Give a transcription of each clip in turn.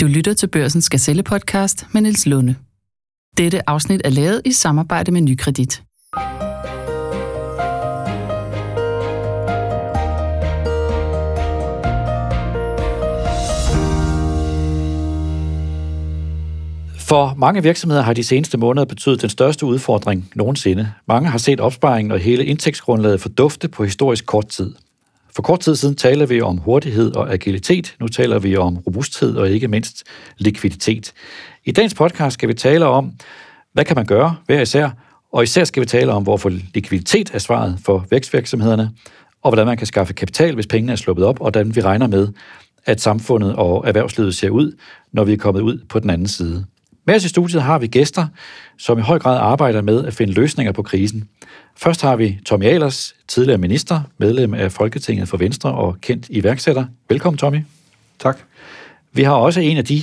Du lytter til Børsens Gazelle podcast med Niels Lunde. Dette afsnit er lavet i samarbejde med Nykredit. For mange virksomheder har de seneste måneder betydet den største udfordring nogensinde. Mange har set opsparingen og hele indtægtsgrundlaget fordufte på historisk kort tid. For kort tid siden taler vi om hurtighed og agilitet. Nu taler vi om robusthed og ikke mindst likviditet. I dagens podcast skal vi tale om, hvad kan man gøre hver især, og især skal vi tale om, hvorfor likviditet er svaret for vækstvirksomhederne, og hvordan man kan skaffe kapital, hvis pengene er sluppet op, og hvordan vi regner med, at samfundet og erhvervslivet ser ud, når vi er kommet ud på den anden side. Med os i studiet har vi gæster, som i høj grad arbejder med at finde løsninger på krisen. Først har vi Tommy Ahlers, tidligere minister, medlem af Folketinget for Venstre og kendt iværksætter. Velkommen, Tommy. Tak. Vi har også en af de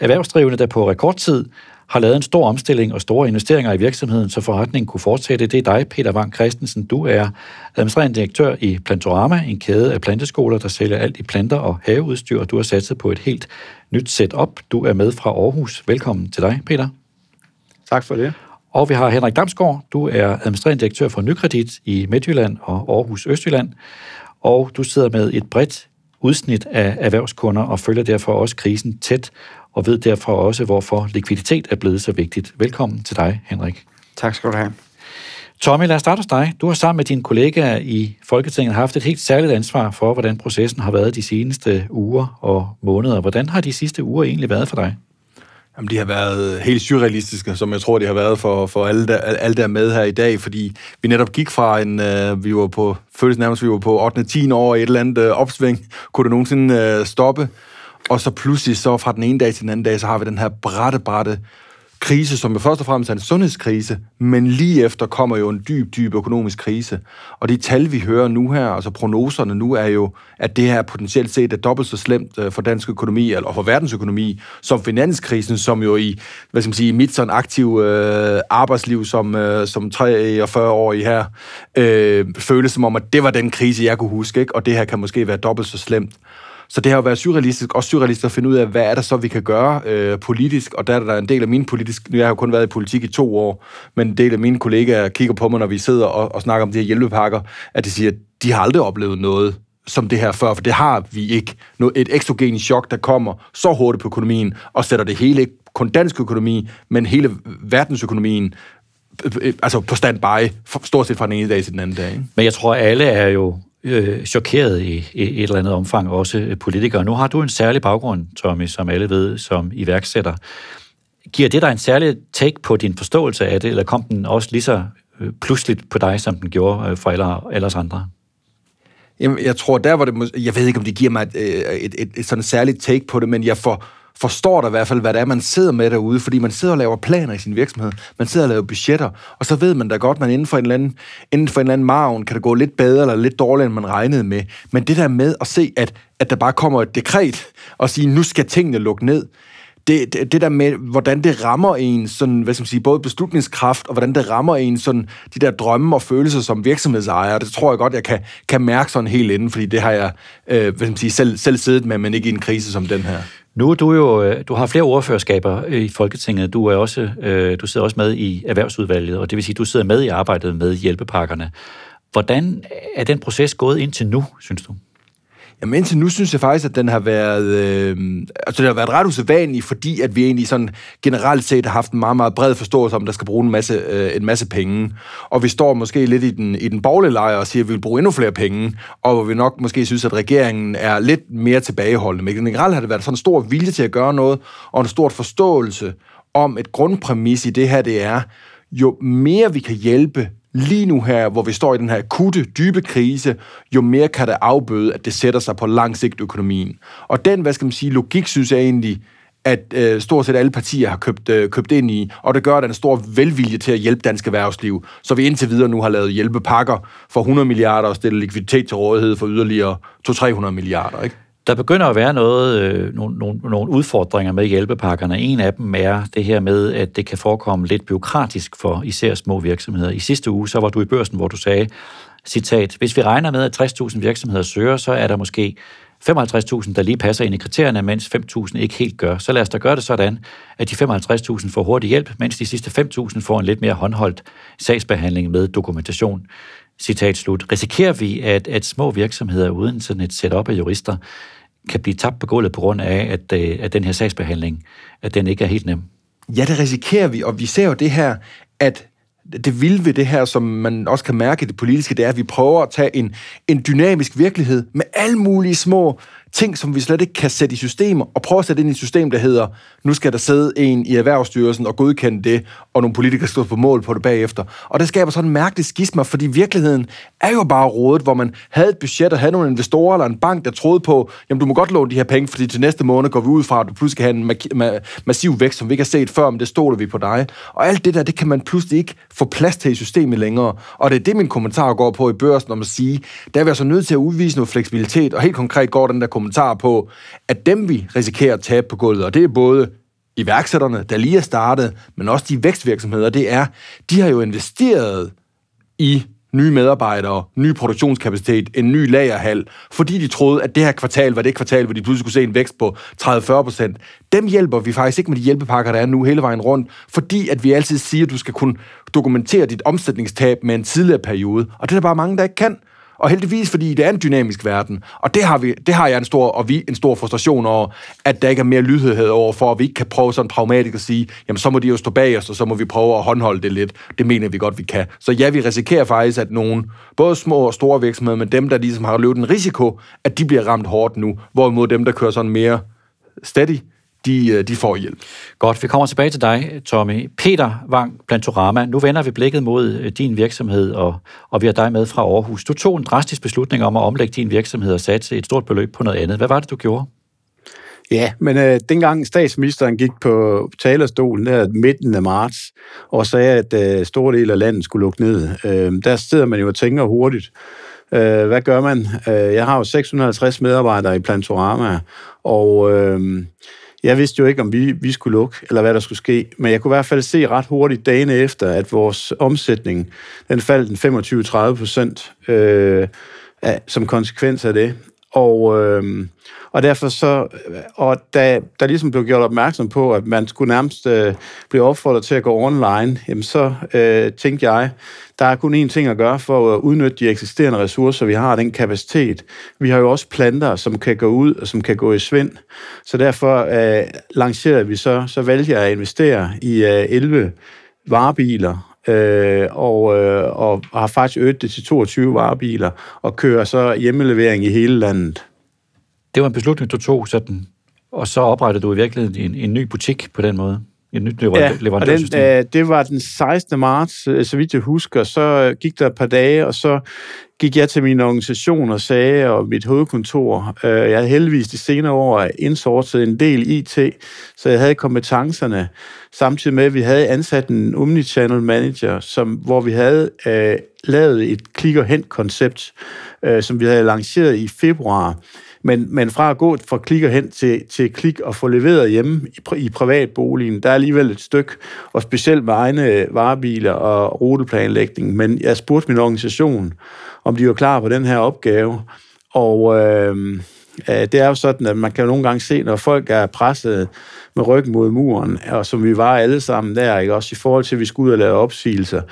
erhvervsdrivende, der på rekordtid har lavet en stor omstilling og store investeringer i virksomheden, så forretningen kunne fortsætte. Det er dig, Peter Wang Christensen. Du er administrerende direktør i Plantorama, en kæde af planteskoler, der sælger alt i planter og haveudstyr, og du har sat sig på et helt nyt setup. Du er med fra Aarhus. Velkommen til dig, Peter. Tak for det. Og vi har Henrik Damsgaard. Du er administrerende direktør for Nykredit i Midtjylland og Aarhus Østjylland. Og du sidder med et bredt udsnit af erhvervskunder og følger derfor også krisen tæt og ved derfor også, hvorfor likviditet er blevet så vigtigt. Velkommen til dig, Henrik. Tak skal du have. Tommy, lad os starte hos dig. Du har sammen med dine kollegaer i Folketinget haft et helt særligt ansvar for, hvordan processen har været de seneste uger og måneder. Hvordan har de sidste uger egentlig været for dig? Jamen, de har været helt surrealistiske, som jeg tror, de har været for, for alle, der, alle, der er med her i dag, fordi vi netop gik fra en, øh, vi var på, føles nærmest, vi var på 8. 10. år i et eller andet øh, opsving. Kunne det nogensinde øh, stoppe? Og så pludselig, så fra den ene dag til den anden dag, så har vi den her bratte, bratte krise, som jo først og fremmest er en sundhedskrise, men lige efter kommer jo en dyb, dyb økonomisk krise. Og de tal, vi hører nu her, altså prognoserne nu, er jo, at det her potentielt set er dobbelt så slemt øh, for dansk økonomi, eller for verdensøkonomi, som finanskrisen, som jo i, hvad skal man sige, mit sådan aktiv øh, arbejdsliv som, øh, som 43-årig her, øh, føles som om, at det var den krise, jeg kunne huske, ikke? og det her kan måske være dobbelt så slemt. Så det har jo været surrealistisk, også surrealistisk at finde ud af, hvad er der så, vi kan gøre øh, politisk, og der er der en del af min politisk, nu jeg har jo kun været i politik i to år, men en del af mine kollegaer kigger på mig, når vi sidder og, og snakker om de her hjælpepakker, at de siger, at de har aldrig oplevet noget som det her før, for det har vi ikke. Noget, Et eksogen chok, der kommer så hurtigt på økonomien, og sætter det hele, ikke kun dansk økonomi, men hele verdensøkonomien øh, øh, altså på standby, stort set fra den ene dag til den anden dag. Ikke? Men jeg tror, alle er jo øh, chokeret i, i et eller andet omfang, også politikere. Nu har du en særlig baggrund, Tommy, som alle ved, som iværksætter. Giver det dig en særlig take på din forståelse af det, eller kom den også lige så øh, pludseligt på dig, som den gjorde øh, for alle, alle os andre? Jamen, jeg tror, der var det... Jeg ved ikke, om det giver mig et, et, et, et sådan særligt take på det, men jeg får forstår der i hvert fald, hvad det er, man sidder med derude, fordi man sidder og laver planer i sin virksomhed, man sidder og laver budgetter, og så ved man da godt, at man inden for en eller anden, inden for en eller anden margen kan det gå lidt bedre eller lidt dårligere, end man regnede med. Men det der med at se, at, at der bare kommer et dekret og sige, nu skal tingene lukke ned, det, det, det der med, hvordan det rammer en, sådan, hvad skal man sige, både beslutningskraft, og hvordan det rammer en, sådan, de der drømme og følelser som virksomhedsejer, det tror jeg godt, jeg kan, kan mærke sådan helt inden, fordi det har jeg øh, hvad skal man sige, selv, selv siddet med, men ikke i en krise som den her. Nu du jo, øh, du har flere ordførerskaber i Folketinget. Du er også, øh, du sidder også med i erhvervsudvalget, og det vil sige, du sidder med i arbejdet med hjælpepakkerne. Hvordan er den proces gået indtil nu, synes du? Jamen indtil nu synes jeg faktisk, at den har været, øh, altså det har været ret usædvanlig, fordi at vi egentlig sådan generelt set har haft en meget, meget bred forståelse om, at der skal bruge en masse, øh, en masse penge. Og vi står måske lidt i den, i den borgerlige lejr og siger, at vi vil bruge endnu flere penge, og hvor vi nok måske synes, at regeringen er lidt mere tilbageholdende. Men generelt har det været sådan en stor vilje til at gøre noget, og en stor forståelse om et grundpræmis i det her, det er, jo mere vi kan hjælpe lige nu her, hvor vi står i den her akutte, dybe krise, jo mere kan det afbøde, at det sætter sig på lang sigt økonomien. Og den, hvad skal man sige, logik, synes jeg egentlig, at øh, stort set alle partier har købt, øh, købt ind i, og det gør, at der er en stor velvilje til at hjælpe dansk erhvervsliv, så vi indtil videre nu har lavet hjælpepakker for 100 milliarder og stillet likviditet til rådighed for yderligere 200-300 milliarder. Ikke? Der begynder at være noget, øh, nogle, nogle, nogle udfordringer med hjælpepakkerne. En af dem er det her med, at det kan forekomme lidt byråkratisk for især små virksomheder. I sidste uge, så var du i børsen, hvor du sagde, citat, hvis vi regner med, at 60.000 virksomheder søger, så er der måske 55.000, der lige passer ind i kriterierne, mens 5.000 ikke helt gør. Så lad os da gøre det sådan, at de 55.000 får hurtig hjælp, mens de sidste 5.000 får en lidt mere håndholdt sagsbehandling med dokumentation. Citat slut. Risikerer vi, at, at små virksomheder uden sådan et setup af jurister kan blive tabt på gulvet på grund af, at, øh, at den her sagsbehandling, at den ikke er helt nem? Ja, det risikerer vi, og vi ser jo det her, at det vilde ved det her, som man også kan mærke i det politiske, det er, at vi prøver at tage en, en dynamisk virkelighed med alle mulige små ting, som vi slet ikke kan sætte i systemer, og prøve at sætte ind i et system, der hedder, nu skal der sidde en i Erhvervsstyrelsen og godkende det, og nogle politikere skal stå på mål på det bagefter. Og det skaber sådan en mærkelig skisma, fordi virkeligheden er jo bare rådet, hvor man havde et budget og havde nogle investorer eller en bank, der troede på, jamen du må godt låne de her penge, fordi til næste måned går vi ud fra, at du pludselig skal have en ma- ma- massiv vækst, som vi ikke har set før, men det stoler vi på dig. Og alt det der, det kan man pludselig ikke få plads til i systemet længere. Og det er det, min kommentar går på i børsen om at sige, der er vi altså nødt til at udvise noget fleksibilitet, og helt konkret går den der kommentar på, at dem vi risikerer at tabe på gulvet, og det er både iværksætterne, der lige er startet, men også de vækstvirksomheder, det er, de har jo investeret i nye medarbejdere, ny produktionskapacitet, en ny lagerhal, fordi de troede, at det her kvartal var det kvartal, hvor de pludselig skulle se en vækst på 30-40 procent. Dem hjælper vi faktisk ikke med de hjælpepakker, der er nu hele vejen rundt, fordi at vi altid siger, at du skal kunne dokumentere dit omsætningstab med en tidligere periode. Og det er der bare mange, der ikke kan. Og heldigvis, fordi det er en dynamisk verden. Og det har, vi, det har jeg en stor, og vi en stor frustration over, at der ikke er mere lydhed over for, at vi ikke kan prøve sådan pragmatisk at sige, jamen så må de jo stå bag os, og så må vi prøve at håndholde det lidt. Det mener vi godt, vi kan. Så ja, vi risikerer faktisk, at nogen, både små og store virksomheder, men dem, der ligesom har løbet en risiko, at de bliver ramt hårdt nu, hvorimod dem, der kører sådan mere steady, de, øh, de får hjælp. Godt, vi kommer tilbage til dig, Tommy. Peter Wang, Plantorama. Nu vender vi blikket mod øh, din virksomhed, og, og vi har dig med fra Aarhus. Du tog en drastisk beslutning om at omlægge din virksomhed og satse et stort beløb på noget andet. Hvad var det, du gjorde? Ja, men øh, dengang statsministeren gik på talerstolen der midten af marts og sagde, at øh, store dele af landet skulle lukke ned, øh, der sidder man jo og tænker hurtigt. Øh, hvad gør man? Øh, jeg har jo 650 medarbejdere i Plantorama, og øh, jeg vidste jo ikke, om vi, vi skulle lukke, eller hvad der skulle ske, men jeg kunne i hvert fald se ret hurtigt dagene efter, at vores omsætning, den faldt en 25-30 procent øh, som konsekvens af det. Og, øh, og derfor så, og da der ligesom blev gjort opmærksom på, at man skulle nærmest øh, blive opfordret til at gå online, jamen så øh, tænkte jeg, der er kun én ting at gøre for at udnytte de eksisterende ressourcer, vi har, den kapacitet. Vi har jo også planter, som kan gå ud og som kan gå i svind. Så derfor øh, lancerede vi så, så valgte jeg at investere i øh, 11 varebiler, øh, og, øh, og har faktisk øget det til 22 varebiler, og kører så hjemmelevering i hele landet. Det var en beslutning, du tog sådan, og så oprettede du i virkeligheden en, en ny butik på den måde. Et nyt leverandørsystem. Ja, den, øh, det var den 16. marts, øh, så vidt jeg husker. Så gik der et par dage, og så gik jeg til min organisation og sagde, og mit hovedkontor, øh, jeg havde heldigvis de senere år indsortet en del IT, så jeg havde kompetencerne, samtidig med, at vi havde ansat en omnichannel manager, som, hvor vi havde øh, lavet et klik og hent koncept, øh, som vi havde lanceret i februar. Men, men fra at gå fra klik og hen til, til klik og få leveret hjemme i, i privatboligen, der er alligevel et stykke, og specielt med egne øh, varebiler og ruteplanlægning. Men jeg spurgte min organisation, om de var klar på den her opgave. Og øh, det er jo sådan, at man kan jo nogle gange se, når folk er presset med ryggen mod muren, og som vi var alle sammen der, ikke? også i forhold til, at vi skulle ud og lave opsigelser,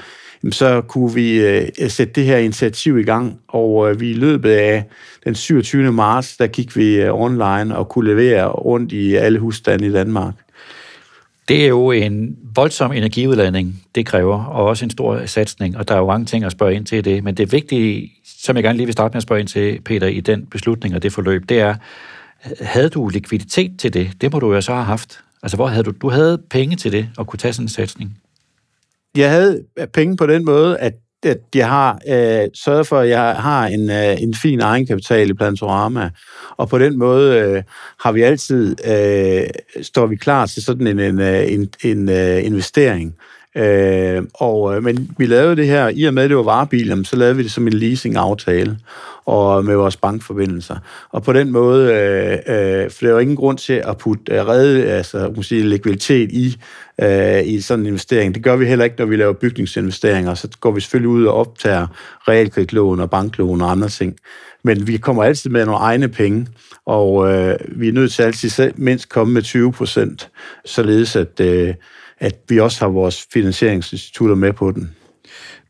så kunne vi øh, sætte det her initiativ i gang, og øh, vi i løbet af den 27. marts, der gik vi øh, online og kunne levere rundt i alle husstande i Danmark. Det er jo en voldsom energiudladning, det kræver, og også en stor satsning, og der er jo mange ting at spørge ind til i det, men det vigtige, som jeg gerne lige vil starte med at spørge ind til, Peter, i den beslutning og det forløb, det er, havde du likviditet til det? Det må du jo så have haft. Altså, hvor havde du, du havde penge til det, og kunne tage sådan en satsning? Jeg havde øh, penge på den måde, at at jeg har øh, sørget for, at jeg har en, øh, en fin egenkapital i Plantorama, og på den måde øh, har vi altid, øh, står vi klar til sådan en, en, øh, en, en øh, investering. Øh, og, øh, men vi lavede det her, i og med at det var varebilen, så lavede vi det som en leasing-aftale. og med vores bankforbindelser. Og på den måde, øh, øh, for der var ingen grund til at putte øh, redde altså, man sige, likviditet i, øh, i sådan en investering. Det gør vi heller ikke, når vi laver bygningsinvesteringer. Så går vi selvfølgelig ud og optager realkreditlån og banklån og andre ting. Men vi kommer altid med nogle egne penge, og øh, vi er nødt til altid selv mindst komme med 20 procent, således at, øh, at vi også har vores finansieringsinstitutter med på den.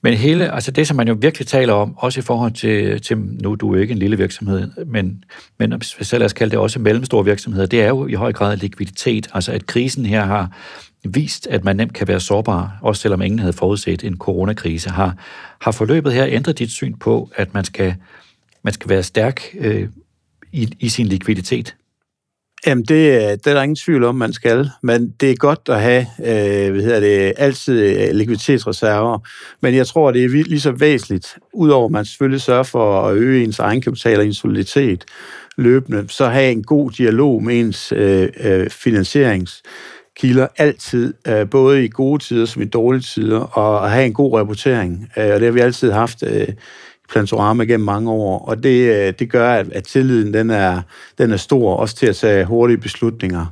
Men hele, altså det, som man jo virkelig taler om, også i forhold til, til nu du er ikke en lille virksomhed, men, men selv lad os kalde det også mellemstore virksomheder, det er jo i høj grad likviditet. Altså at krisen her har vist, at man nemt kan være sårbar, også selvom ingen havde forudset en coronakrise. Har, har forløbet her ændret dit syn på, at man skal, man skal være stærk øh, i, i sin likviditet? Jamen, det, det er der ingen tvivl om, man skal. Men det er godt at have øh, hvad hedder det, altid øh, likviditetsreserver. Men jeg tror, det er lige så væsentligt, udover at man selvfølgelig sørger for at øge ens egenkapital og ens soliditet løbende, så have en god dialog med ens øh, øh, finansieringskilder altid, øh, både i gode tider som i dårlige tider, og have en god rapportering. Øh, og det har vi altid haft Plantorama gennem mange år, og det, øh, det gør, at, at tilliden den er, den er stor, også til at tage hurtige beslutninger.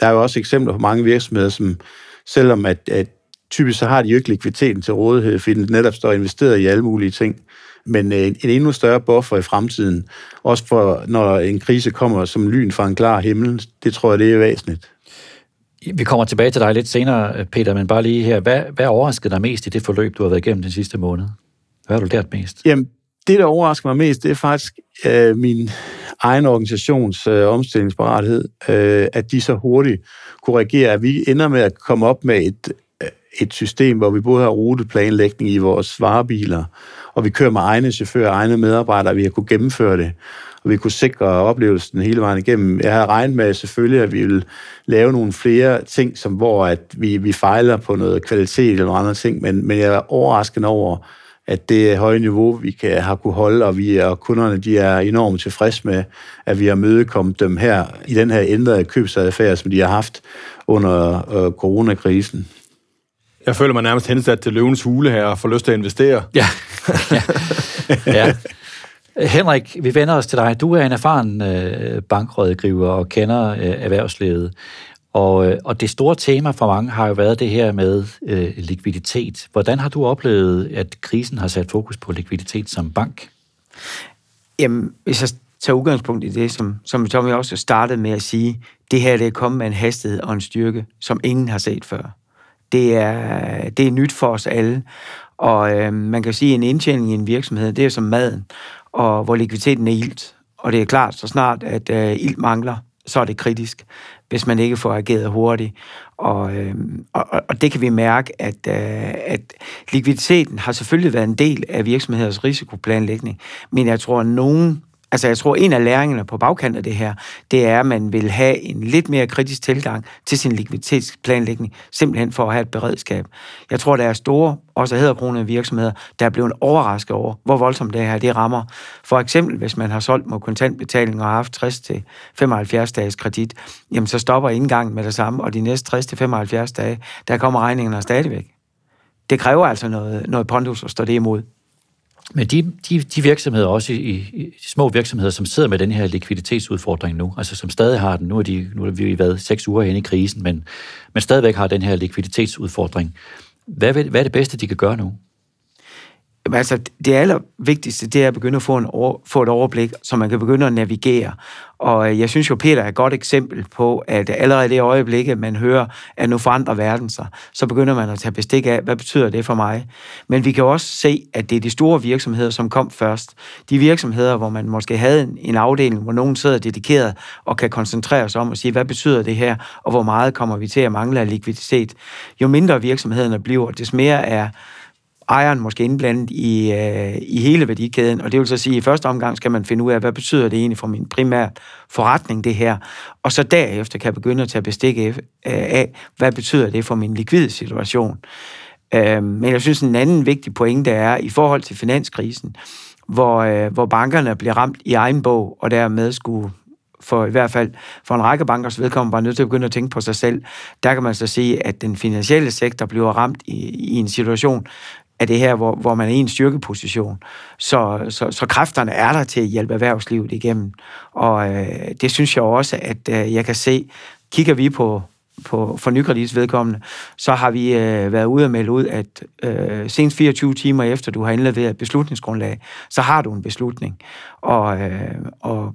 Der er jo også eksempler på mange virksomheder, som selvom at, at typisk så har de jo ikke likviditeten til rådighed, fordi den netop står investeret i alle mulige ting, men en, en endnu større buffer i fremtiden, også for når en krise kommer som lyn fra en klar himmel, det tror jeg, det er væsentligt. Vi kommer tilbage til dig lidt senere, Peter, men bare lige her. Hvad, hvad overraskede dig mest i det forløb, du har været igennem den sidste måned? Hvad har du lært mest? Jamen, det, der overrasker mig mest, det er faktisk øh, min egen organisations øh, omstillingsparathed, øh, at de så hurtigt kunne reagere, at vi ender med at komme op med et, øh, et system, hvor vi både har ruteplanlægning i vores varebiler, og vi kører med egne chauffører, egne medarbejdere, vi har kunne gennemføre det, og vi kunne sikre oplevelsen hele vejen igennem. Jeg havde regnet med selvfølgelig, at vi ville lave nogle flere ting, som hvor at vi, vi fejler på noget kvalitet eller andre ting, men, men jeg er overrasket over, at det høje niveau, vi kan, har kunne holde, og vi og kunderne de er enormt tilfredse med, at vi har mødekommet dem her i den her ændrede købsadfærd, som de har haft under øh, coronakrisen. Jeg føler mig nærmest hensat til løvens hule her og får lyst til at investere. Ja. ja. ja. Henrik, vi vender os til dig. Du er en erfaren øh, bankrådgiver og kender øh, erhvervslivet. Og, øh, og det store tema for mange har jo været det her med øh, likviditet. Hvordan har du oplevet, at krisen har sat fokus på likviditet som bank? Jamen, hvis jeg tager udgangspunkt i det, som, som Tommy også startede med at sige, det her det er kommet med en hastighed og en styrke, som ingen har set før. Det er, det er nyt for os alle. Og øh, man kan sige, at en indtjening i en virksomhed, det er som maden, og hvor likviditeten er ilt. Og det er klart, så snart at øh, ilt mangler, så er det kritisk hvis man ikke får ageret hurtigt. Og, øh, og, og det kan vi mærke, at, øh, at likviditeten har selvfølgelig været en del af virksomheders risikoplanlægning, men jeg tror, at nogen Altså, jeg tror, en af læringerne på bagkanten af det her, det er, at man vil have en lidt mere kritisk tilgang til sin likviditetsplanlægning, simpelthen for at have et beredskab. Jeg tror, der er store, også hedderkronede virksomheder, der er blevet overrasket over, hvor voldsomt det her det rammer. For eksempel, hvis man har solgt med kontantbetaling og har haft 60-75 dages kredit, jamen så stopper indgangen med det samme, og de næste 60-75 dage, der kommer regningerne altså stadigvæk. Det kræver altså noget, noget pondus at stå det imod. Men de, de, de virksomheder, også i, i de små virksomheder, som sidder med den her likviditetsudfordring nu, altså som stadig har den, nu er, de, nu er vi været seks uger inde i krisen, men, men stadigvæk har den her likviditetsudfordring. Hvad, hvad er det bedste, de kan gøre nu? Altså, det allervigtigste, det er at begynde at få, en over, få et overblik, så man kan begynde at navigere. Og øh, jeg synes jo, Peter er et godt eksempel på, at allerede i det øjeblik, at man hører, at nu forandrer verden sig, så begynder man at tage bestik af, hvad betyder det for mig? Men vi kan også se, at det er de store virksomheder, som kom først. De virksomheder, hvor man måske havde en afdeling, hvor nogen sidder dedikeret og kan koncentrere sig om at sige, hvad betyder det her, og hvor meget kommer vi til at mangle af likviditet. Jo mindre virksomhederne bliver, des mere er ejeren måske indblandet i, øh, i hele værdikæden, og det vil så sige, at i første omgang skal man finde ud af, hvad betyder det egentlig for min primære forretning, det her, og så derefter kan jeg begynde at tage bestik af, øh, af hvad betyder det for min likvid situation. Øh, men jeg synes, en anden vigtig pointe er, i forhold til finanskrisen, hvor, øh, hvor bankerne bliver ramt i egen bog, og dermed skulle for i hvert fald for en række bankers vedkommende var nødt til at begynde at tænke på sig selv. Der kan man så sige, at den finansielle sektor bliver ramt i, i en situation, af det her, hvor, hvor man er i en styrkeposition. Så, så, så kræfterne er der til at hjælpe erhvervslivet igennem. Og øh, det synes jeg også, at øh, jeg kan se, kigger vi på, på for Nykredits vedkommende, så har vi øh, været ude og melde ud, at øh, senest 24 timer efter du har indleveret beslutningsgrundlag, så har du en beslutning. Og, øh, og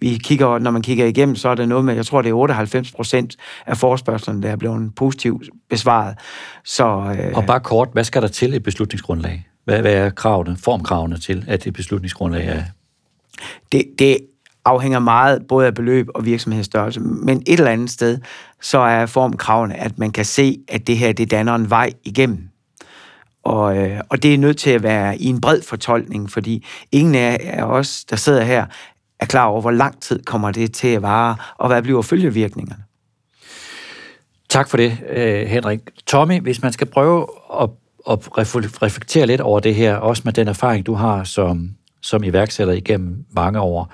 vi kigger, når man kigger igennem, så er det noget med, jeg tror, det er 98 procent af forspørgslerne, der er blevet positivt besvaret. Så, øh, og bare kort, hvad skal der til et beslutningsgrundlag? Hvad, hvad er kravene, formkravene til, at det beslutningsgrundlag er? Det, det afhænger meget både af beløb og virksomhedsstørrelse, men et eller andet sted, så er formkravene, at man kan se, at det her, det danner en vej igennem. Og, øh, og det er nødt til at være i en bred fortolkning, fordi ingen af os, der sidder her, er klar over, hvor lang tid kommer det til at vare, og hvad bliver følgevirkningerne. Tak for det, øh, Henrik. Tommy, hvis man skal prøve at, at reflektere lidt over det her, også med den erfaring, du har som, som iværksætter igennem mange år.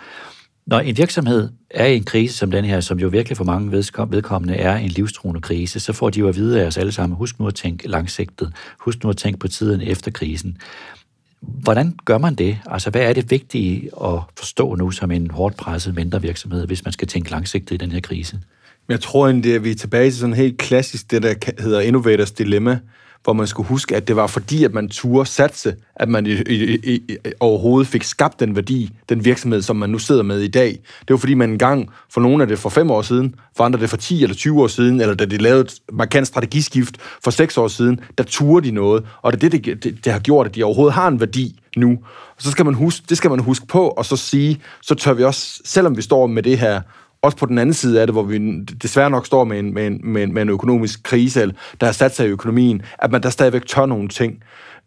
Når en virksomhed er i en krise som den her, som jo virkelig for mange vedkommende er en livstruende krise, så får de jo at vide af os alle sammen, husk nu at tænke langsigtet, husk nu at tænke på tiden efter krisen. Hvordan gør man det? Altså, hvad er det vigtige at forstå nu som en hårdt presset mindre virksomhed, hvis man skal tænke langsigtet i den her krise? Jeg tror egentlig, at vi er tilbage til sådan helt klassisk, det der hedder Innovators Dilemma, hvor man skulle huske, at det var fordi, at man turde satse, at man i, i, i, overhovedet fik skabt den værdi, den virksomhed, som man nu sidder med i dag. Det var fordi, man engang, for nogle af det for fem år siden, for andre det for 10 eller 20 år siden, eller da de lavede et markant strategiskift for seks år siden, der turde de noget, og det er det, det, det, det har gjort, at de overhovedet har en værdi nu. Og så skal man huske, det skal man huske på, og så sige, så tør vi også, selvom vi står med det her også på den anden side af det, hvor vi desværre nok står med en, med en, med en, med en økonomisk krise, der har sat sig i økonomien, at man der stadigvæk tør nogle ting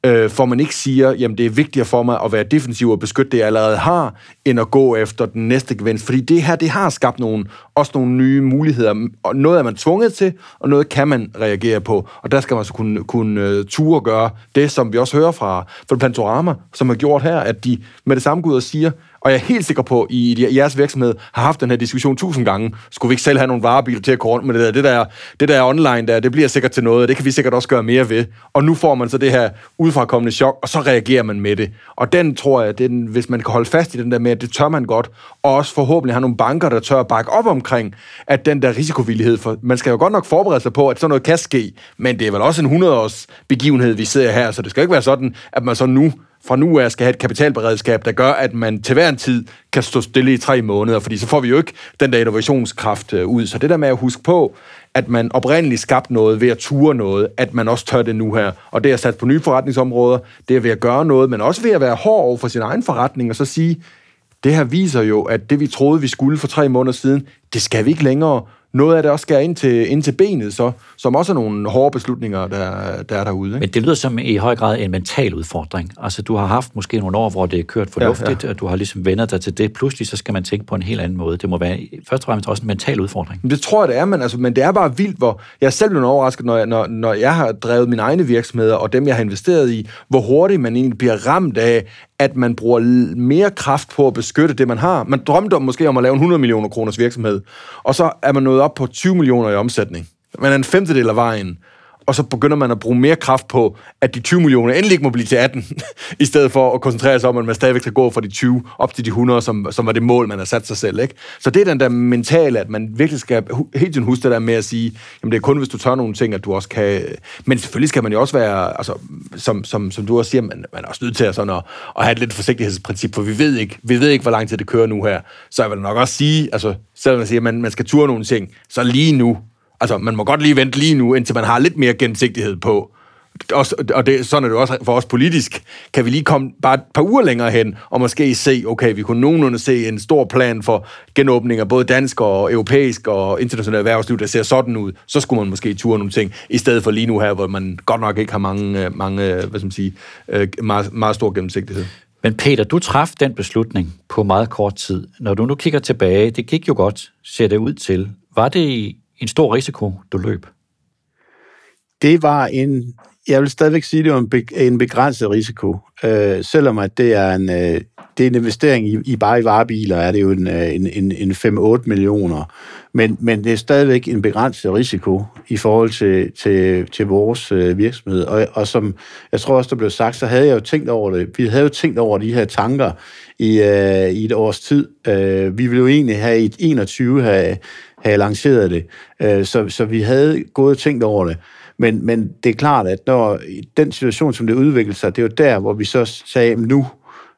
øh, for man ikke siger, jamen det er vigtigere for mig at være defensiv og beskytte det, jeg allerede har, end at gå efter den næste gevinst. Fordi det her, det har skabt nogle, også nogle nye muligheder. Og noget er man tvunget til, og noget kan man reagere på. Og der skal man så kunne, kunne øh, uh, ture gøre det, som vi også hører fra, fra Plantorama, som har gjort her, at de med det samme går ud og siger, og jeg er helt sikker på, at I, I jeres virksomhed har haft den her diskussion tusind gange. Skulle vi ikke selv have nogle varebiler til at køre rundt med det der? Det der, det der online der, det bliver sikkert til noget, og det kan vi sikkert også gøre mere ved. Og nu får man så det her udfrakommende chok, og så reagerer man med det. Og den tror jeg, den, hvis man kan holde fast i den der med, at det tør man godt, og også forhåbentlig har nogle banker, der tør at bakke op omkring, at den der risikovillighed, for man skal jo godt nok forberede sig på, at sådan noget kan ske, men det er vel også en 100-års begivenhed, vi ser her, så det skal ikke være sådan, at man så nu fra nu af skal have et kapitalberedskab, der gør, at man til hver en tid kan stå stille i tre måneder, fordi så får vi jo ikke den der innovationskraft øh, ud. Så det der med at huske på, at man oprindeligt skabte noget ved at ture noget, at man også tør det nu her. Og det er sat på nye forretningsområder, det er ved at gøre noget, men også ved at være hård over for sin egen forretning, og så sige, det her viser jo, at det vi troede, vi skulle for tre måneder siden, det skal vi ikke længere noget af det også skal ind til, ind til benet, så, som også er nogle hårde beslutninger, der, der er derude. Ikke? Men det lyder som i høj grad en mental udfordring. Altså, du har haft måske nogle år, hvor det er kørt fornuftigt, ja, ja. og du har ligesom vendt dig til det. Pludselig så skal man tænke på en helt anden måde. Det må være først og fremmest også en mental udfordring. Det tror jeg, det er, men, altså, men det er bare vildt, hvor jeg selv blevet overrasket, når jeg, når, når jeg har drevet mine egne virksomheder, og dem, jeg har investeret i, hvor hurtigt man egentlig bliver ramt af, at man bruger mere kraft på at beskytte det, man har. Man drømte om måske om at lave en 100 millioner kroners virksomhed, og så er man nået op på 20 millioner i omsætning. Man er en femtedel af vejen og så begynder man at bruge mere kraft på, at de 20 millioner endelig ikke må blive til 18, i stedet for at koncentrere sig om, at man stadigvæk skal gå fra de 20 op til de 100, som, som var det mål, man har sat sig selv. Ikke? Så det er den der mentale, at man virkelig skal helt tiden huske det der med at sige, jamen det er kun, hvis du tør nogle ting, at du også kan... Men selvfølgelig skal man jo også være, altså, som, som, som du også siger, man, man er også nødt til at, sådan at, at have et lidt forsigtighedsprincip, for vi ved, ikke, vi ved ikke, hvor lang tid det kører nu her. Så jeg vil nok også sige, altså, selvom man siger, at man, man skal ture nogle ting, så lige nu, Altså, man må godt lige vente lige nu, indtil man har lidt mere gennemsigtighed på. Og, og det, sådan er det også for os politisk. Kan vi lige komme bare et par uger længere hen, og måske se, okay, vi kunne nogenlunde se en stor plan for genåbning af både dansk og europæisk og internationalt erhvervsliv, der ser sådan ud, så skulle man måske ture nogle ting, i stedet for lige nu her, hvor man godt nok ikke har mange, øh, mange øh, hvad skal man sige, øh, meget, meget stor gennemsigtighed. Men Peter, du traf den beslutning på meget kort tid. Når du nu kigger tilbage, det gik jo godt, ser det ud til. Var det en stor risiko, du løb? det var en, jeg vil stadigvæk sige, det var en, be, en begrænset risiko. Øh, selvom at det er en, øh, det er en investering i, i bare i varebiler, er det jo en, øh, en, en, en 5-8 millioner. Men, men det er stadigvæk en begrænset risiko i forhold til, til, til vores øh, virksomhed. Og, og som jeg tror også, der blev sagt, så havde jeg jo tænkt over det. Vi havde jo tænkt over de her tanker i, øh, i et års tid. Øh, vi ville jo egentlig have i et 21 have, havde lanceret det. Øh, så, så vi havde gået tænkt over det. Men, men det er klart, at når den situation, som det udviklede sig, det er jo der, hvor vi så sagde, nu,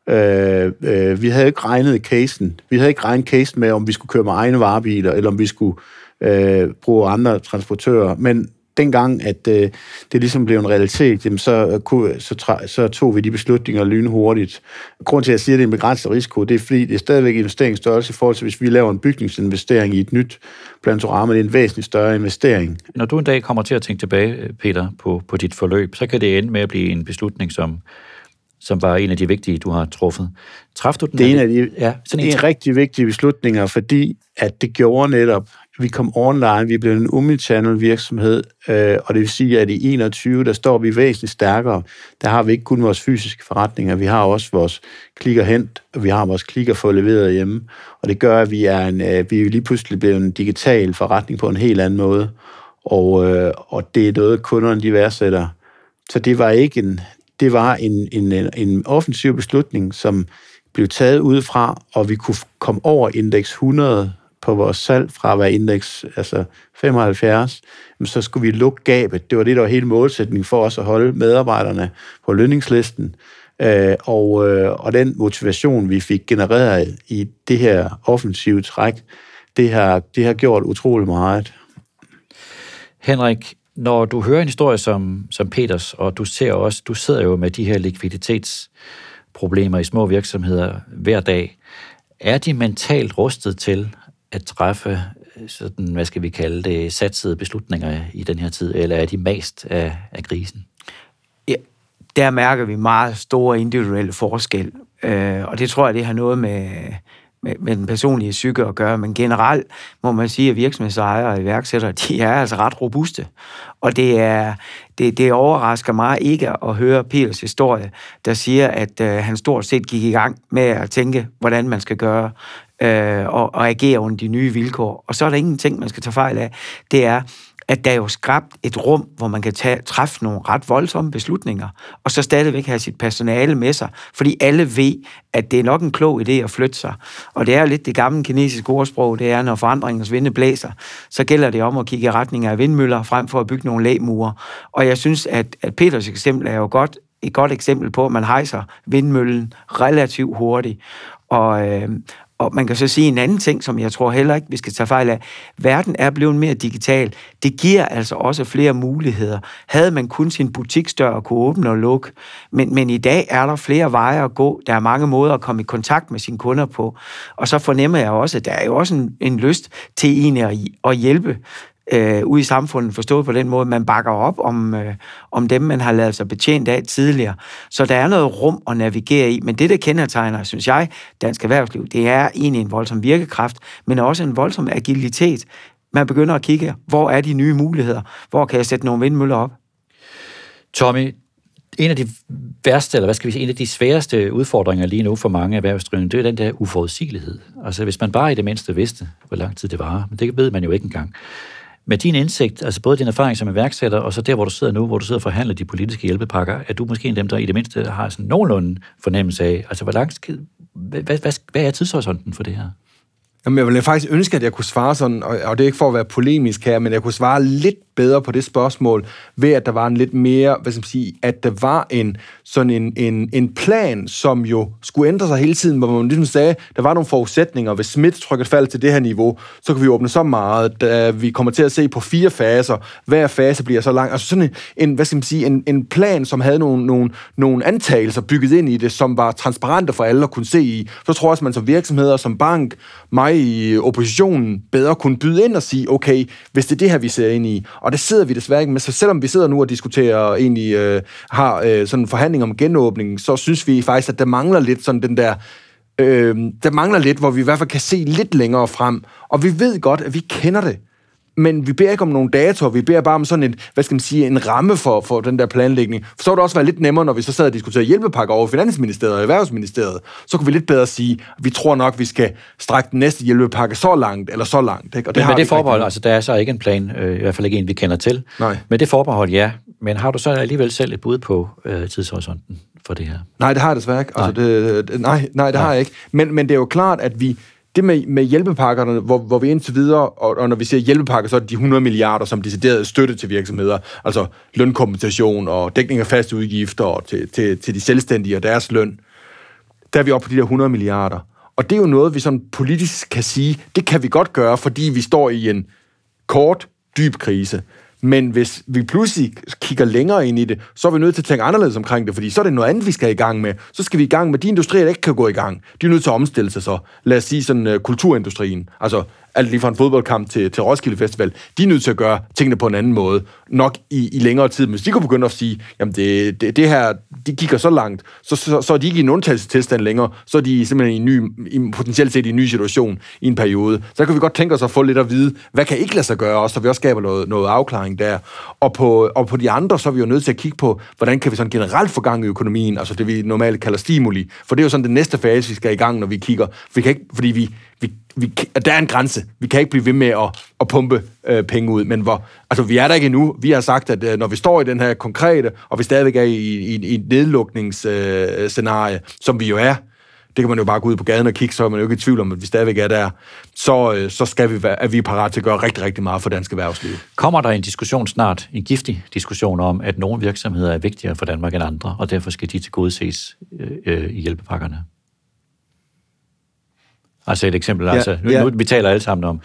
øh, øh, vi havde ikke regnet casen. Vi havde ikke regnet casen med, om vi skulle køre med egne varebiler, eller om vi skulle øh, bruge andre transportører. Men dengang, at øh, det ligesom blev en realitet, jamen så, kunne, så, så tog vi de beslutninger lynhurtigt. Grunden til, at jeg siger, at det er en begrænset risiko, det er fordi, det er stadigvæk investeringsstørrelse i forhold til, hvis vi laver en bygningsinvestering i et nyt plantorama, det er en væsentlig større investering. Når du en dag kommer til at tænke tilbage, Peter, på, på dit forløb, så kan det ende med at blive en beslutning, som som var en af de vigtige, du har truffet. Træf du den? Det er en af de ja, sådan en rigtig vigtige beslutninger, fordi at det gjorde netop, vi kom online, vi blev en omnichannel virksomhed, øh, og det vil sige, at i 21, der står vi væsentligt stærkere. Der har vi ikke kun vores fysiske forretninger, vi har også vores klikker hent, og vi har vores klikker få leveret hjemme, og det gør, at vi er, en, øh, vi er lige pludselig blevet en digital forretning på en helt anden måde, og, øh, og det er noget, kunderne de værdsætter. Så det var ikke en, det var en, en, en offensiv beslutning, som blev taget udefra, og vi kunne komme over indeks 100 på vores salg fra at være indeks altså 75, så skulle vi lukke gabet. Det var det, der var hele målsætningen for os at holde medarbejderne på lønningslisten. Øh, og, øh, og den motivation, vi fik genereret i det her offensive træk, det har, det har gjort utrolig meget. Henrik, når du hører en historie som, som Peters, og du ser også, du sidder jo med de her likviditetsproblemer i små virksomheder hver dag, er de mentalt rustet til at træffe øh, sådan, hvad skal vi kalde det, satsede beslutninger i den her tid, eller er de mast af, af krisen? Ja, der mærker vi meget store individuelle forskel, øh, og det tror jeg, det har noget med, med, med den personlige psyke at gøre, men generelt må man sige, at virksomhedsejere og iværksættere, de er altså ret robuste. Og det, er, det, det overrasker mig ikke at høre Peters historie, der siger, at øh, han stort set gik i gang med at tænke, hvordan man skal gøre øh, og, og agere under de nye vilkår. Og så er der ingenting, man skal tage fejl af. Det er, at der er jo skabt et rum, hvor man kan tage, træffe nogle ret voldsomme beslutninger, og så stadigvæk have sit personale med sig, fordi alle ved, at det er nok en klog idé at flytte sig. Og det er lidt det gamle kinesiske ordsprog, det er, når forandringens vinde blæser, så gælder det om at kigge i retning af vindmøller, frem for at bygge nogle lægmure. Og jeg synes, at, at Peters eksempel er jo godt, et godt eksempel på, at man hejser vindmøllen relativt hurtigt. Og, øh, og man kan så sige en anden ting, som jeg tror heller ikke, vi skal tage fejl af. Verden er blevet mere digital. Det giver altså også flere muligheder. Havde man kun sin butiksdør og kunne åbne og lukke, men, men i dag er der flere veje at gå. Der er mange måder at komme i kontakt med sine kunder på. Og så fornemmer jeg også, at der er jo også en, en lyst til en at, at hjælpe øh, ude i samfundet, forstået på den måde, man bakker op om, øh, om dem, man har lavet sig betjent af tidligere. Så der er noget rum at navigere i, men det, der kendetegner, synes jeg, dansk erhvervsliv, det er egentlig en voldsom virkekraft, men også en voldsom agilitet. Man begynder at kigge, hvor er de nye muligheder? Hvor kan jeg sætte nogle vindmøller op? Tommy, en af de værste, eller hvad skal vi sige, en af de sværeste udfordringer lige nu for mange erhvervsdrivende, det er den der uforudsigelighed. Altså hvis man bare i det mindste vidste, hvor lang tid det var, men det ved man jo ikke engang med din indsigt, altså både din erfaring som iværksætter, og så der, hvor du sidder nu, hvor du sidder og forhandler de politiske hjælpepakker, er du måske en af dem, der i det mindste har sådan nogenlunde fornemmelse af, altså hvor langt, hvad, hvad, hvad er tidshorisonten for det her? Jamen, jeg ville faktisk ønske, at jeg kunne svare sådan, og, og det er ikke for at være polemisk her, men jeg kunne svare lidt bedre på det spørgsmål, ved at der var en lidt mere, hvad skal man sige, at der var en, sådan en, en, en plan, som jo skulle ændre sig hele tiden, hvor man ligesom sagde, der var nogle forudsætninger, hvis smittetrykket faldt til det her niveau, så kan vi åbne så meget, da vi kommer til at se på fire faser, hver fase bliver så lang, altså sådan en, en hvad skal man sige, en, en plan, som havde nogle, nogle, nogle antagelser bygget ind i det, som var transparente for alle at kunne se i, så tror jeg også, man som virksomheder, som bank, mig i oppositionen, bedre kunne byde ind og sige, okay, hvis det er det her, vi ser ind i, og det sidder vi desværre ikke med. Så selvom vi sidder nu og diskuterer, egentlig øh, har øh, sådan en forhandling om genåbning, så synes vi faktisk, at der mangler lidt sådan den der øh, der mangler lidt, hvor vi i hvert fald kan se lidt længere frem. Og vi ved godt, at vi kender det men vi beder ikke om nogle datoer, vi beder bare om sådan en, hvad skal man sige, en ramme for, for den der planlægning. For så ville det også være lidt nemmere, når vi så sad og diskuterede hjælpepakker over Finansministeriet og Erhvervsministeriet. Så kunne vi lidt bedre sige, at vi tror nok, vi skal strække den næste hjælpepakke så langt, eller så langt. Ikke? Og det men har med det forbehold, altså der er så ikke en plan, øh, i hvert fald ikke en, vi kender til. Nej. Men det forbehold, ja. Men har du så alligevel selv et bud på øh, tidshorisonten for det her? Nej, det har jeg desværre ikke. Altså, det, det, nej, nej, det har jeg ikke. Men, men det er jo klart, at vi, det med, med hjælpepakkerne, hvor, hvor vi indtil videre, og, og når vi siger hjælpepakker, så er det de 100 milliarder, som decideret støtte til virksomheder, altså lønkompensation og dækning af faste udgifter og til, til, til de selvstændige og deres løn. Der er vi oppe på de der 100 milliarder. Og det er jo noget, vi sådan politisk kan sige, det kan vi godt gøre, fordi vi står i en kort, dyb krise. Men hvis vi pludselig kigger længere ind i det, så er vi nødt til at tænke anderledes omkring det, fordi så er det noget andet, vi skal i gang med. Så skal vi i gang med de industrier, der ikke kan gå i gang. De er nødt til at omstille sig så. Lad os sige sådan uh, kulturindustrien, altså alt lige fra en fodboldkamp til, til Roskilde Festival, de er nødt til at gøre tingene på en anden måde, nok i, i længere tid. Men hvis de kunne begynde at sige, jamen det, det, det her, de kigger så langt, så, så, så er de ikke i en undtagelsestilstand længere, så er de simpelthen i en ny, i, potentielt set i en ny situation i en periode. Så kan vi godt tænke os at få lidt at vide, hvad kan ikke lade sig gøre, også, så vi også skaber noget, noget afklaring der. Og på, og på de andre, så er vi jo nødt til at kigge på, hvordan kan vi sådan generelt få gang i økonomien, altså det vi normalt kalder stimuli. For det er jo sådan den næste fase, vi skal i gang, når vi kigger. Vi kan ikke, fordi vi, vi, vi, der er en grænse. Vi kan ikke blive ved med at, at pumpe øh, penge ud, men hvor, altså, vi er der ikke endnu. Vi har sagt, at øh, når vi står i den her konkrete, og vi stadigvæk er i, i, i et nedlukningsscenarie, øh, som vi jo er, det kan man jo bare gå ud på gaden og kigge, så er man jo ikke i tvivl om, at vi stadigvæk er der, så, øh, så skal vi være, er vi parat til at gøre rigtig, rigtig meget for dansk erhvervsliv. Kommer der en diskussion snart, en giftig diskussion om, at nogle virksomheder er vigtigere for Danmark end andre, og derfor skal de tilgodeses øh, øh, i hjælpepakkerne? Altså et eksempel, ja, altså, nu, ja. nu, vi taler alle sammen om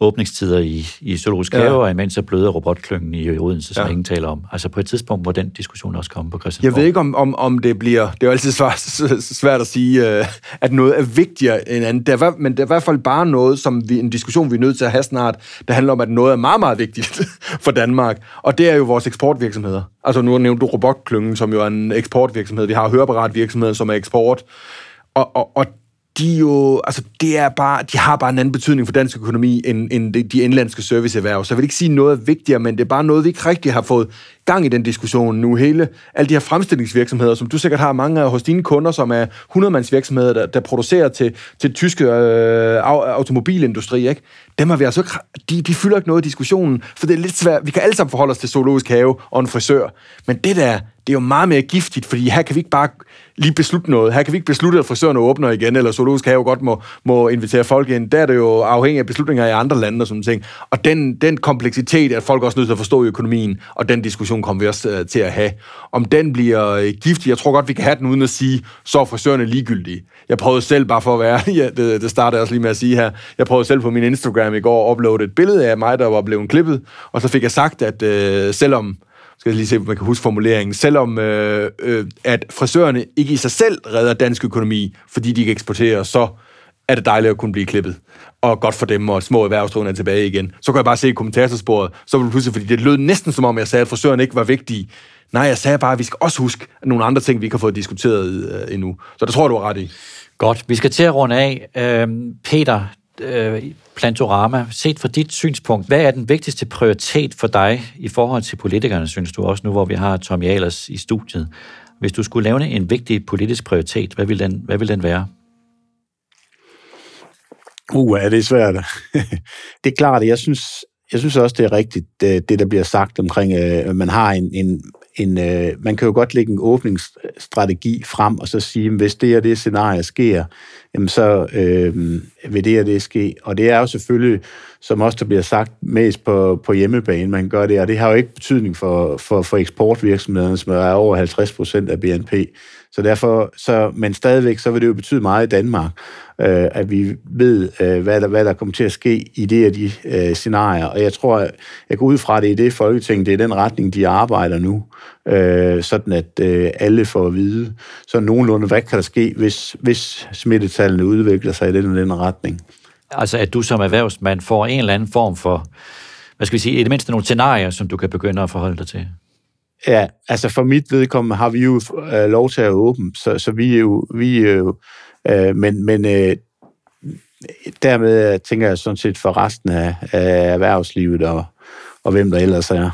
åbningstider i, i Zoologisk Have, Ja. og imens så bløder robotklyngen i Odense, som Ja. ingen taler om. Altså på et tidspunkt må den diskussion også komme på Christiansborg. Jeg ved ikke, om, om, om det bliver... Det er jo altid svært, svært at sige, øh, at noget er vigtigere end andet. Det er, men det er i hvert fald bare noget, som vi, en diskussion, vi er nødt til at have snart, der handler om, at noget er meget, meget vigtigt for Danmark. Og det er jo vores eksportvirksomheder. Altså nu nævnte du Robotklyngen, som jo er en eksportvirksomhed. Vi har høreapparatvirksomheder, som er eksport. Og, og, og de jo, altså det er bare, de har bare en anden betydning for dansk økonomi end, end de, de indlandske serviceerhverv. Så jeg vil ikke sige noget er vigtigere, men det er bare noget, vi ikke rigtig har fået gang i den diskussion nu. Hele, alle de her fremstillingsvirksomheder, som du sikkert har mange af hos dine kunder, som er 100-mandsvirksomheder, der, der producerer til, til tyske øh, automobilindustri, ikke? Dem har vi altså ikke, de, de fylder ikke noget i diskussionen, for det er lidt svært. Vi kan alle sammen forholde os til zoologisk have og en frisør, men det der, det er jo meget mere giftigt, fordi her kan vi ikke bare lige beslutte noget. Her kan vi ikke beslutte, at frisørerne åbner igen, eller zoologisk have godt må, må invitere folk ind. Der er det jo afhængigt af beslutninger i andre lande og sådan ting. Og den, den kompleksitet at folk også nødt til at forstå i økonomien, og den diskussion kommer vi også øh, til at have. Om den bliver øh, giftig, jeg tror godt, vi kan have den uden at sige, så er frisørerne ligegyldige. Jeg prøvede selv, bare for at være, ja, det, det startede jeg også lige med at sige her, jeg prøvede selv på min Instagram i går at uploade et billede af mig, der var blevet klippet, og så fik jeg sagt, at øh, selvom skal jeg lige se, om man kan huske formuleringen, selvom øh, øh, at frisørerne ikke i sig selv redder dansk økonomi, fordi de ikke eksporterer, så er det dejligt at kunne blive klippet. Og godt for dem, og små erhvervsdrivende er tilbage igen. Så kan jeg bare se i kommentatorsporet, så vil pludselig, fordi det lød næsten som om, jeg sagde, at frisøren ikke var vigtige. Nej, jeg sagde bare, at vi skal også huske nogle andre ting, vi ikke har fået diskuteret øh, endnu. Så det tror jeg, du er ret i. Godt, vi skal til at runde af. Øhm, Peter, øh, Plantorama, set fra dit synspunkt, hvad er den vigtigste prioritet for dig i forhold til politikerne, synes du også nu, hvor vi har Tom Jalers i studiet? Hvis du skulle lave en vigtig politisk prioritet, hvad vil den, hvad vil den være? Uh, er det er svært. det er klart, at jeg synes, jeg synes også, det er rigtigt, det, der bliver sagt omkring, øh, at man har en, en, en øh, man kan jo godt lægge en åbningsstrategi frem, og så sige, hvis det og det scenarie sker, jamen så øh, vil det og det ske. Og det er jo selvfølgelig, som også der bliver sagt, mest på, på hjemmebane, man gør det, og det har jo ikke betydning for, for, for eksportvirksomhederne, som er over 50 procent af BNP. Så derfor, så, men stadigvæk, så vil det jo betyde meget i Danmark, øh, at vi ved, øh, hvad, der, hvad der kommer til at ske i det af de øh, scenarier. Og jeg tror, jeg går ud fra det i det Folketing, det er den retning, de arbejder nu, øh, sådan at øh, alle får at vide, så nogenlunde, hvad kan der ske, hvis, hvis smittetallene udvikler sig i den den retning. Altså, at du som erhvervsmand får en eller anden form for, hvad skal vi sige, i det mindste nogle scenarier, som du kan begynde at forholde dig til. Ja, altså for mit vedkommende har vi jo øh, lov til at åbne, så, så vi er jo, vi er jo øh, men, men øh, dermed tænker jeg sådan set for resten af, af erhvervslivet og, og hvem der ellers er.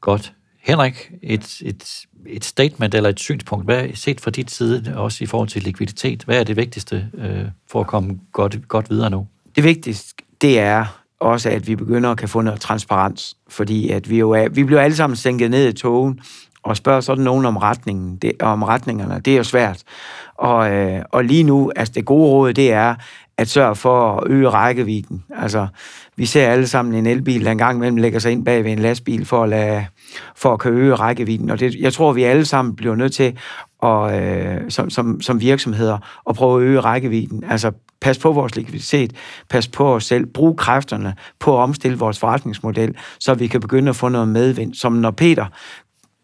Godt. Henrik, et, et, et statement eller et synspunkt, hvad set fra dit side, også i forhold til likviditet, hvad er det vigtigste øh, for at komme godt, godt videre nu? Det vigtigste, det er også, at vi begynder at kan få noget transparens, fordi at vi jo er, vi bliver alle sammen sænket ned i togen, og spørger sådan nogen om retningen, det, om retningerne. Det er jo svært. Og, øh, og lige nu, altså det gode råd, det er at sørge for at øge rækkevidden. Altså, vi ser alle sammen en elbil, der engang imellem lægger sig ind bag ved en lastbil for at, lade, for at kunne øge rækkevidden. Og det, jeg tror, vi alle sammen bliver nødt til at, øh, som, som, som virksomheder at prøve at øge rækkevidden. Altså, pas på vores likviditet, pas på os selv, brug kræfterne på at omstille vores forretningsmodel, så vi kan begynde at få noget medvind. Som når Peter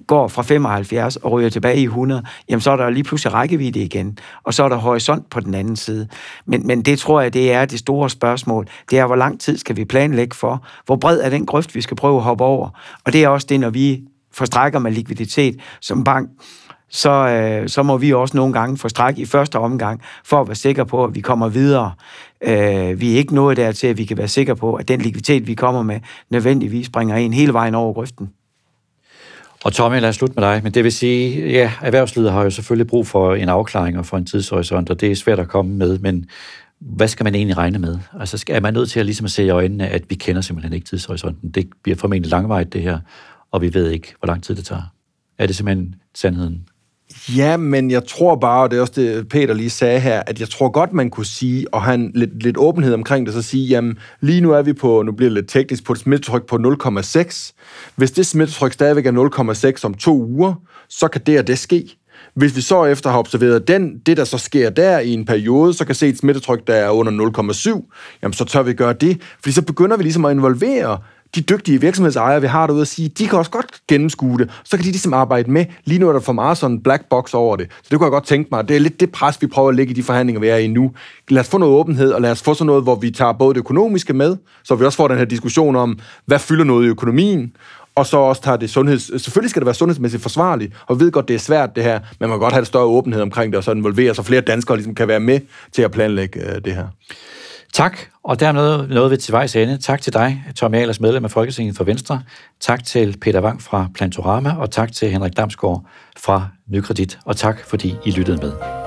går fra 75 og ryger tilbage i 100, jamen så er der lige pludselig rækkevidde igen, og så er der horisont på den anden side. Men, men det tror jeg, det er det store spørgsmål. Det er, hvor lang tid skal vi planlægge for? Hvor bred er den grøft, vi skal prøve at hoppe over? Og det er også det, når vi forstrækker med likviditet som bank, så, øh, så må vi også nogle gange forstrække i første omgang, for at være sikre på, at vi kommer videre. Øh, vi er ikke nået dertil, at vi kan være sikre på, at den likviditet, vi kommer med, nødvendigvis bringer en hele vejen over grøften. Og Tommy, lad os slutte med dig. Men det vil sige, ja, erhvervslivet har jo selvfølgelig brug for en afklaring og for en tidshorisont, og det er svært at komme med, men hvad skal man egentlig regne med? Altså, er man nødt til at, ligesom at se i øjnene, at vi kender simpelthen ikke tidshorisonten. Det bliver formentlig langvejt, det her, og vi ved ikke, hvor lang tid det tager. Er det simpelthen sandheden? Ja, men jeg tror bare, og det er også det, Peter lige sagde her, at jeg tror godt, man kunne sige, og have lidt, lidt åbenhed omkring det, så sige, jamen, lige nu er vi på, nu bliver det lidt teknisk, på et smittetryk på 0,6. Hvis det smittetryk stadigvæk er 0,6 om to uger, så kan det og det ske. Hvis vi så efter har observeret den, det, der så sker der i en periode, så kan se et smittetryk, der er under 0,7, jamen så tør vi gøre det. Fordi så begynder vi ligesom at involvere de dygtige virksomhedsejere, vi har derude, at sige, de kan også godt gennemskue det. Så kan de ligesom arbejde med. Lige nu er der for meget sådan en black box over det. Så det kunne jeg godt tænke mig. Det er lidt det pres, vi prøver at lægge i de forhandlinger, vi er i nu. Lad os få noget åbenhed, og lad os få sådan noget, hvor vi tager både det økonomiske med, så vi også får den her diskussion om, hvad fylder noget i økonomien, og så også tager det sundheds... Selvfølgelig skal det være sundhedsmæssigt forsvarligt, og vi ved godt, det er svært det her, men man kan godt have et større åbenhed omkring det, og så involvere, så flere danskere ligesom kan være med til at planlægge øh, det her. Tak, og dermed nåede vi til vejs ende. Tak til dig, Tom Ahlers, medlem af Folketinget for Venstre. Tak til Peter Wang fra Plantorama, og tak til Henrik Damsgaard fra Nykredit, og tak fordi I lyttede med.